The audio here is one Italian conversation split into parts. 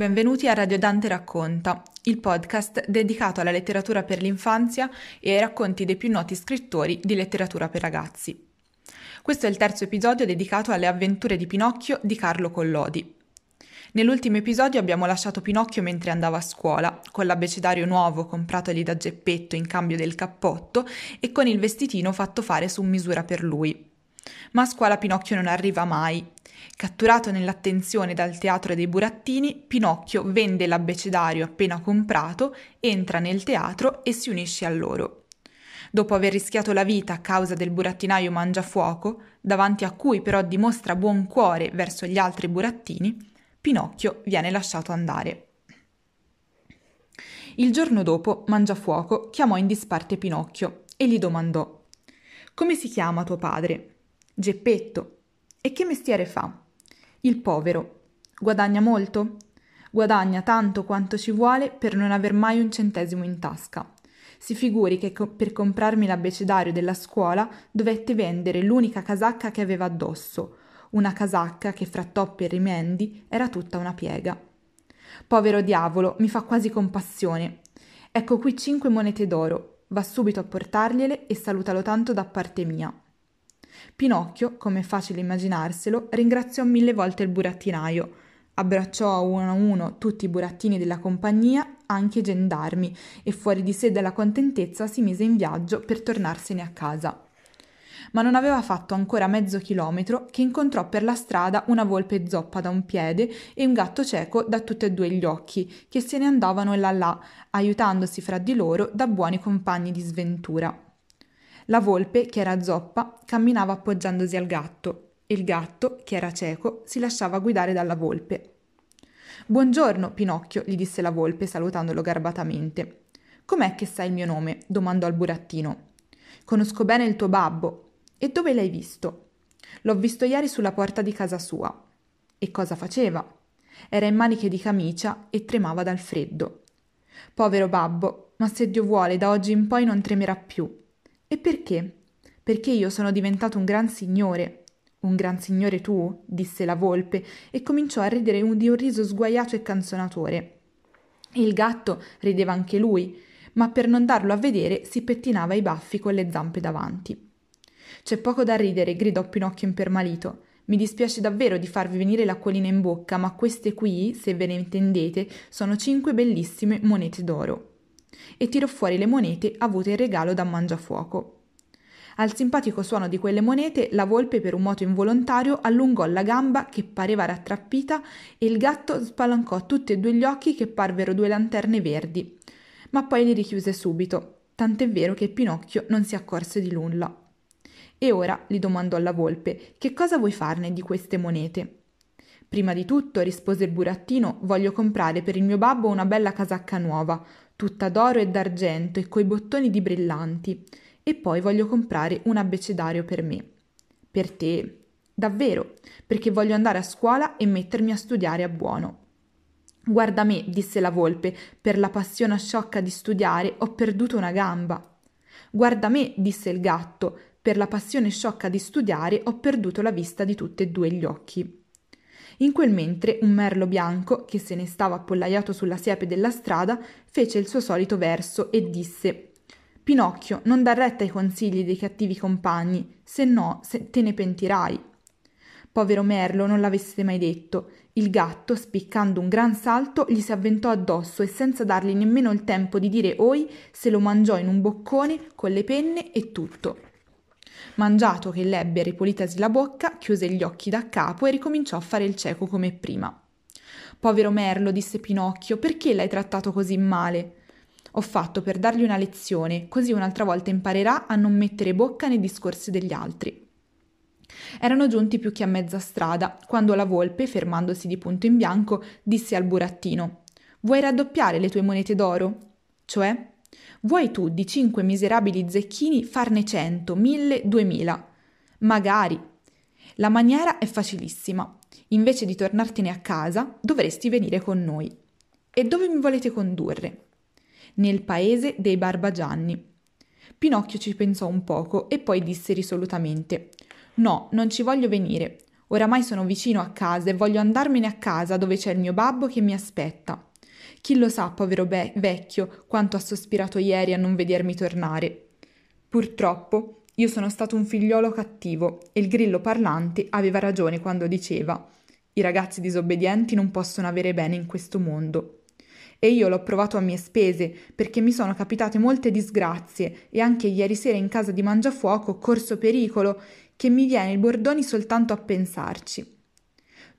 Benvenuti a Radio Dante Racconta, il podcast dedicato alla letteratura per l'infanzia e ai racconti dei più noti scrittori di letteratura per ragazzi. Questo è il terzo episodio dedicato alle avventure di Pinocchio di Carlo Collodi. Nell'ultimo episodio abbiamo lasciato Pinocchio mentre andava a scuola, con l'abbecedario nuovo compratogli da Geppetto in cambio del cappotto e con il vestitino fatto fare su misura per lui. Ma a scuola Pinocchio non arriva mai Catturato nell'attenzione dal teatro dei burattini, Pinocchio vende l'abbecedario appena comprato, entra nel teatro e si unisce a loro. Dopo aver rischiato la vita a causa del burattinaio Mangiafuoco, davanti a cui però dimostra buon cuore verso gli altri burattini, Pinocchio viene lasciato andare. Il giorno dopo Mangiafuoco chiamò in disparte Pinocchio e gli domandò Come si chiama tuo padre? Geppetto. E che mestiere fa? Il povero. Guadagna molto? Guadagna tanto quanto ci vuole per non aver mai un centesimo in tasca. Si figuri che co- per comprarmi l'abbecedario della scuola dovette vendere l'unica casacca che aveva addosso, una casacca che fra toppi e rimendi era tutta una piega. Povero diavolo, mi fa quasi compassione. Ecco qui cinque monete d'oro, va subito a portargliele e salutalo tanto da parte mia. Pinocchio, come è facile immaginarselo, ringraziò mille volte il burattinaio, abbracciò a uno a uno tutti i burattini della compagnia, anche i gendarmi, e fuori di sé dalla contentezza si mise in viaggio per tornarsene a casa. Ma non aveva fatto ancora mezzo chilometro che incontrò per la strada una volpe zoppa da un piede e un gatto cieco da tutti e due gli occhi, che se ne andavano là là, aiutandosi fra di loro da buoni compagni di sventura. La volpe, che era zoppa, camminava appoggiandosi al gatto e il gatto, che era cieco, si lasciava guidare dalla volpe. Buongiorno, Pinocchio, gli disse la volpe salutandolo garbatamente. Com'è che sai il mio nome? domandò al burattino. Conosco bene il tuo babbo. E dove l'hai visto? L'ho visto ieri sulla porta di casa sua. E cosa faceva? Era in maniche di camicia e tremava dal freddo. Povero babbo, ma se Dio vuole, da oggi in poi non tremerà più. E perché? Perché io sono diventato un gran signore. Un gran signore tu? disse la volpe e cominciò a ridere di un riso sguaiato e canzonatore. Il gatto rideva anche lui, ma per non darlo a vedere si pettinava i baffi con le zampe davanti. C'è poco da ridere, gridò Pinocchio impermalito. Mi dispiace davvero di farvi venire l'acquolina in bocca, ma queste qui, se ve ne intendete, sono cinque bellissime monete d'oro e tirò fuori le monete avute in regalo da Mangiafuoco. Al simpatico suono di quelle monete, la volpe per un moto involontario allungò la gamba che pareva rattrappita e il gatto spalancò tutti e due gli occhi che parvero due lanterne verdi. Ma poi li richiuse subito, tant'è vero che Pinocchio non si accorse di nulla. E ora, gli domandò alla volpe, che cosa vuoi farne di queste monete? Prima di tutto, rispose il burattino, voglio comprare per il mio babbo una bella casacca nuova, tutta d'oro e d'argento e coi bottoni di brillanti, e poi voglio comprare un abbecedario per me. Per te. Davvero, perché voglio andare a scuola e mettermi a studiare a buono. Guarda me, disse la volpe, per la passione sciocca di studiare ho perduto una gamba. Guarda me, disse il gatto, per la passione sciocca di studiare ho perduto la vista di tutti e due gli occhi. In quel mentre un merlo bianco, che se ne stava appollaiato sulla siepe della strada, fece il suo solito verso e disse Pinocchio, non dar retta ai consigli dei cattivi compagni, se no se te ne pentirai. Povero Merlo non l'avesse mai detto. Il gatto, spiccando un gran salto, gli si avventò addosso e senza dargli nemmeno il tempo di dire oi, se lo mangiò in un boccone con le penne e tutto. Mangiato che l'ebbe ripolitasi la bocca, chiuse gli occhi da capo e ricominciò a fare il cieco come prima. Povero Merlo, disse Pinocchio, perché l'hai trattato così male? Ho fatto per dargli una lezione, così un'altra volta imparerà a non mettere bocca nei discorsi degli altri. Erano giunti più che a mezza strada, quando la volpe, fermandosi di punto in bianco, disse al burattino Vuoi raddoppiare le tue monete d'oro? Cioè? Vuoi tu di cinque miserabili zecchini farne cento, mille, duemila? Magari. La maniera è facilissima. Invece di tornartene a casa, dovresti venire con noi. E dove mi volete condurre? Nel paese dei Barbagianni. Pinocchio ci pensò un poco e poi disse risolutamente: No, non ci voglio venire. Oramai sono vicino a casa e voglio andarmene a casa dove c'è il mio babbo che mi aspetta. Chi lo sa, povero be- vecchio, quanto ha sospirato ieri a non vedermi tornare. Purtroppo io sono stato un figliolo cattivo e il grillo parlante aveva ragione quando diceva i ragazzi disobbedienti non possono avere bene in questo mondo. E io l'ho provato a mie spese, perché mi sono capitate molte disgrazie e anche ieri sera in casa di Mangiafuoco corso pericolo che mi viene il Bordoni soltanto a pensarci.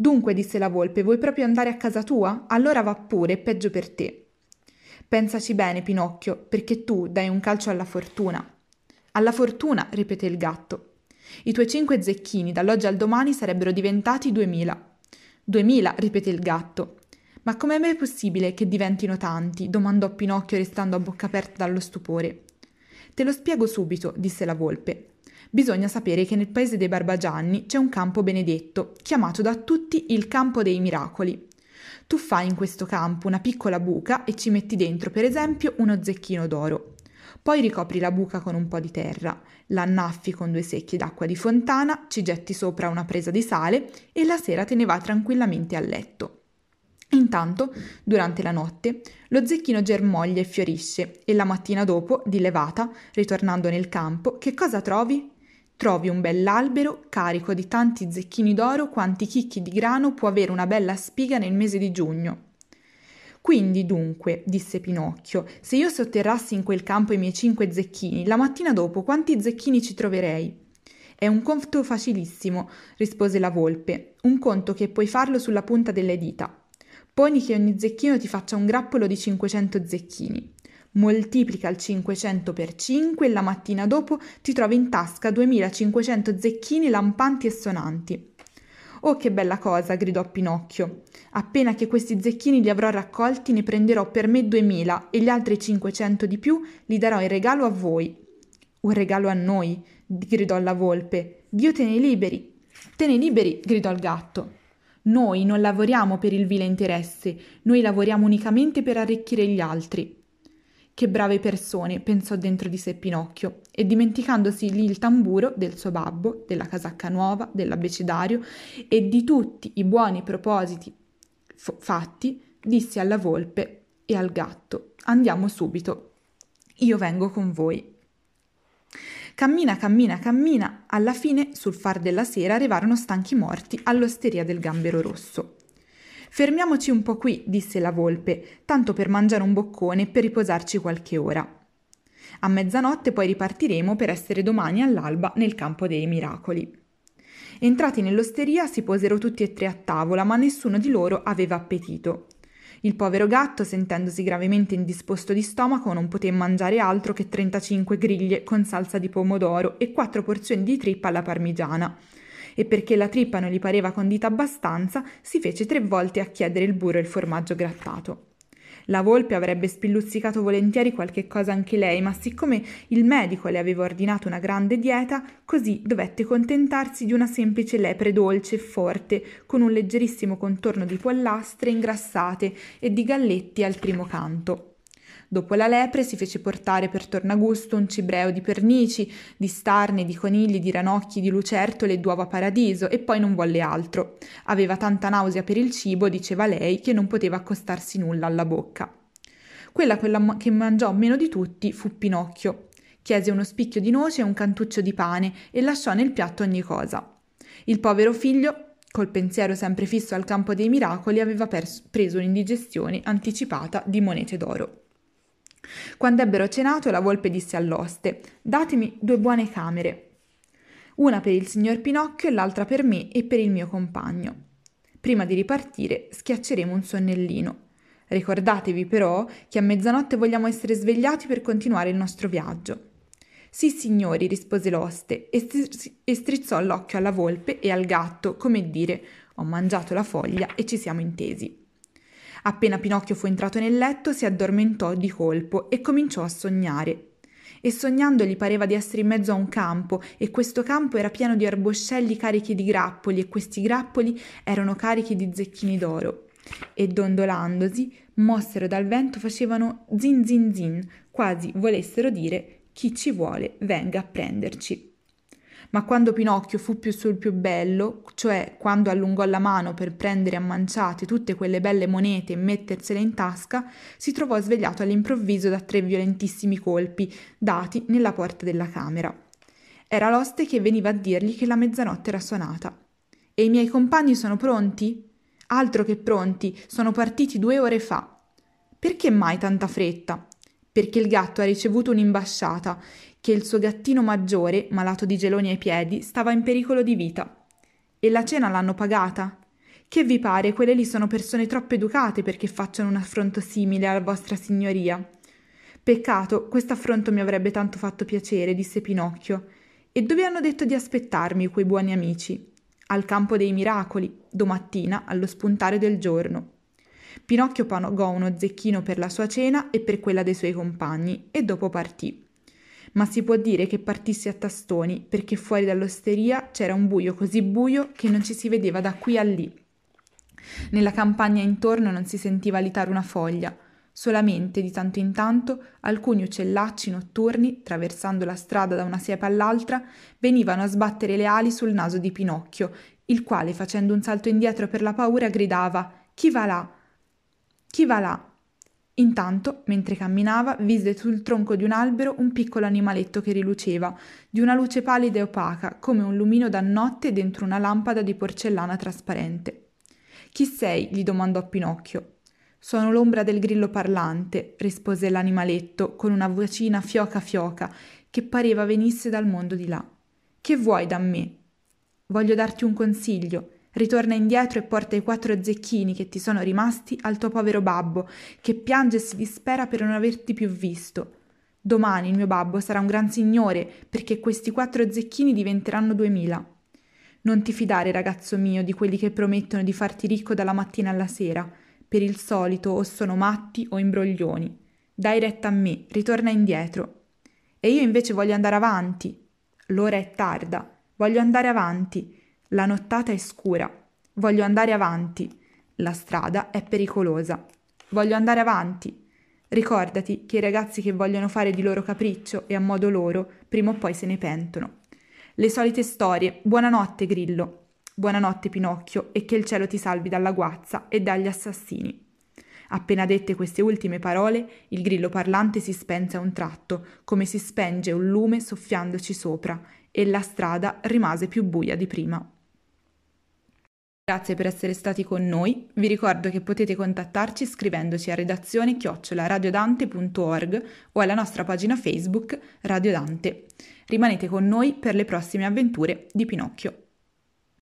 Dunque, disse la volpe, vuoi proprio andare a casa tua? Allora va pure, peggio per te. Pensaci bene, Pinocchio, perché tu dai un calcio alla fortuna. Alla fortuna, ripeté il gatto. I tuoi cinque zecchini dall'oggi al domani sarebbero diventati duemila. Duemila, ripeté il gatto. Ma com'è mai possibile che diventino tanti? domandò Pinocchio restando a bocca aperta dallo stupore. Te lo spiego subito, disse la volpe. Bisogna sapere che nel paese dei Barbagianni c'è un campo benedetto, chiamato da tutti il campo dei miracoli. Tu fai in questo campo una piccola buca e ci metti dentro, per esempio, uno zecchino d'oro. Poi ricopri la buca con un po' di terra, l'annaffi con due secchi d'acqua di fontana, ci getti sopra una presa di sale e la sera te ne va tranquillamente a letto. Intanto, durante la notte, lo zecchino germoglia e fiorisce e la mattina dopo, di levata, ritornando nel campo, che cosa trovi? Trovi un bell'albero carico di tanti zecchini d'oro quanti chicchi di grano può avere una bella spiga nel mese di giugno. Quindi, dunque, disse Pinocchio, se io sotterrassi in quel campo i miei cinque zecchini, la mattina dopo quanti zecchini ci troverei? È un conto facilissimo, rispose la volpe, un conto che puoi farlo sulla punta delle dita. Poni che ogni zecchino ti faccia un grappolo di 500 zecchini moltiplica il 500 per 5 e la mattina dopo ti trovi in tasca 2500 zecchini lampanti e sonanti. Oh, che bella cosa! gridò Pinocchio. Appena che questi zecchini li avrò raccolti, ne prenderò per me 2000 e gli altri 500 di più li darò in regalo a voi. Un regalo a noi, gridò la volpe. Dio te ne liberi. Te ne liberi, gridò il gatto. Noi non lavoriamo per il vile interesse, noi lavoriamo unicamente per arricchire gli altri. Che brave persone, pensò dentro di sé Pinocchio, e dimenticandosi lì il tamburo del suo babbo, della casacca nuova, dell'abbecedario e di tutti i buoni propositi f- fatti, disse alla volpe e al gatto: Andiamo subito. Io vengo con voi. Cammina, cammina, cammina. Alla fine, sul far della sera, arrivarono stanchi morti all'osteria del gambero rosso. Fermiamoci un po' qui, disse la volpe, tanto per mangiare un boccone e per riposarci qualche ora. A mezzanotte poi ripartiremo per essere domani all'alba nel campo dei miracoli. Entrati nell'osteria si posero tutti e tre a tavola, ma nessuno di loro aveva appetito. Il povero gatto, sentendosi gravemente indisposto di stomaco, non poté mangiare altro che 35 griglie con salsa di pomodoro e quattro porzioni di trippa alla parmigiana, e perché la trippa non gli pareva condita abbastanza, si fece tre volte a chiedere il burro e il formaggio grattato. La volpe avrebbe spilluzzicato volentieri qualche cosa anche lei, ma siccome il medico le aveva ordinato una grande dieta, così dovette contentarsi di una semplice lepre dolce e forte, con un leggerissimo contorno di pollastre ingrassate e di galletti al primo canto. Dopo la lepre si fece portare per tornagusto un cibreo di pernici, di starne, di conigli, di ranocchi, di lucertole e d'uova paradiso e poi non volle altro. Aveva tanta nausea per il cibo, diceva lei, che non poteva accostarsi nulla alla bocca. Quella, quella che mangiò meno di tutti fu Pinocchio. Chiese uno spicchio di noce e un cantuccio di pane e lasciò nel piatto ogni cosa. Il povero figlio col pensiero sempre fisso al campo dei miracoli, aveva pers- preso un'indigestione anticipata di monete d'oro. Quando ebbero cenato, la volpe disse all'oste: Datemi due buone camere, una per il signor Pinocchio e l'altra per me e per il mio compagno. Prima di ripartire, schiacceremo un sonnellino. Ricordatevi però che a mezzanotte vogliamo essere svegliati per continuare il nostro viaggio. Sì, signori, rispose l'oste e, str- strizzò l'occhio alla volpe e al gatto, come dire: Ho mangiato la foglia e ci siamo intesi. Appena Pinocchio fu entrato nel letto, si addormentò di colpo e cominciò a sognare. E sognando gli pareva di essere in mezzo a un campo, e questo campo era pieno di arboscelli carichi di grappoli, e questi grappoli erano carichi di zecchini d'oro. E dondolandosi, mossero dal vento, facevano zin zin zin, quasi volessero dire chi ci vuole venga a prenderci. Ma quando Pinocchio fu più sul più bello, cioè quando allungò la mano per prendere a manciate tutte quelle belle monete e mettersele in tasca, si trovò svegliato all'improvviso da tre violentissimi colpi dati nella porta della camera. Era l'oste che veniva a dirgli che la mezzanotte era suonata. E i miei compagni sono pronti? Altro che pronti, sono partiti due ore fa. Perché mai tanta fretta? Perché il gatto ha ricevuto un'imbasciata, che il suo gattino maggiore, malato di geloni ai piedi, stava in pericolo di vita. E la cena l'hanno pagata? Che vi pare, quelle lì sono persone troppo educate perché facciano un affronto simile alla vostra signoria. Peccato, questo affronto mi avrebbe tanto fatto piacere, disse Pinocchio. E dove hanno detto di aspettarmi quei buoni amici? Al campo dei miracoli, domattina, allo spuntare del giorno. Pinocchio pagò uno zecchino per la sua cena e per quella dei suoi compagni e dopo partì. Ma si può dire che partisse a tastoni perché fuori dall'osteria c'era un buio così buio che non ci si vedeva da qui a lì. Nella campagna intorno non si sentiva litare una foglia, solamente di tanto in tanto alcuni uccellacci notturni, traversando la strada da una siepe all'altra, venivano a sbattere le ali sul naso di Pinocchio, il quale, facendo un salto indietro per la paura, gridava Chi va là? Chi va là? Intanto, mentre camminava, vide sul tronco di un albero un piccolo animaletto che riluceva, di una luce pallida e opaca, come un lumino da notte dentro una lampada di porcellana trasparente. Chi sei? gli domandò Pinocchio. Sono l'ombra del grillo parlante, rispose l'animaletto con una vocina fioca fioca che pareva venisse dal mondo di là. Che vuoi da me? Voglio darti un consiglio. Ritorna indietro e porta i quattro zecchini che ti sono rimasti al tuo povero babbo, che piange e si dispera per non averti più visto. Domani il mio babbo sarà un gran signore, perché questi quattro zecchini diventeranno duemila. Non ti fidare, ragazzo mio, di quelli che promettono di farti ricco dalla mattina alla sera. Per il solito o sono matti o imbroglioni. Dai retta a me, ritorna indietro. E io invece voglio andare avanti. L'ora è tarda, voglio andare avanti. La nottata è scura. Voglio andare avanti. La strada è pericolosa. Voglio andare avanti. Ricordati che i ragazzi che vogliono fare di loro capriccio e a modo loro, prima o poi se ne pentono. Le solite storie. Buonanotte, Grillo. Buonanotte, Pinocchio, e che il cielo ti salvi dalla guazza e dagli assassini. Appena dette queste ultime parole, il grillo parlante si spense a un tratto, come si spenge un lume soffiandoci sopra, e la strada rimase più buia di prima. Grazie per essere stati con noi. Vi ricordo che potete contattarci scrivendoci a redazione chiocciolaradiodante.org o alla nostra pagina Facebook Radio Dante. Rimanete con noi per le prossime avventure di Pinocchio.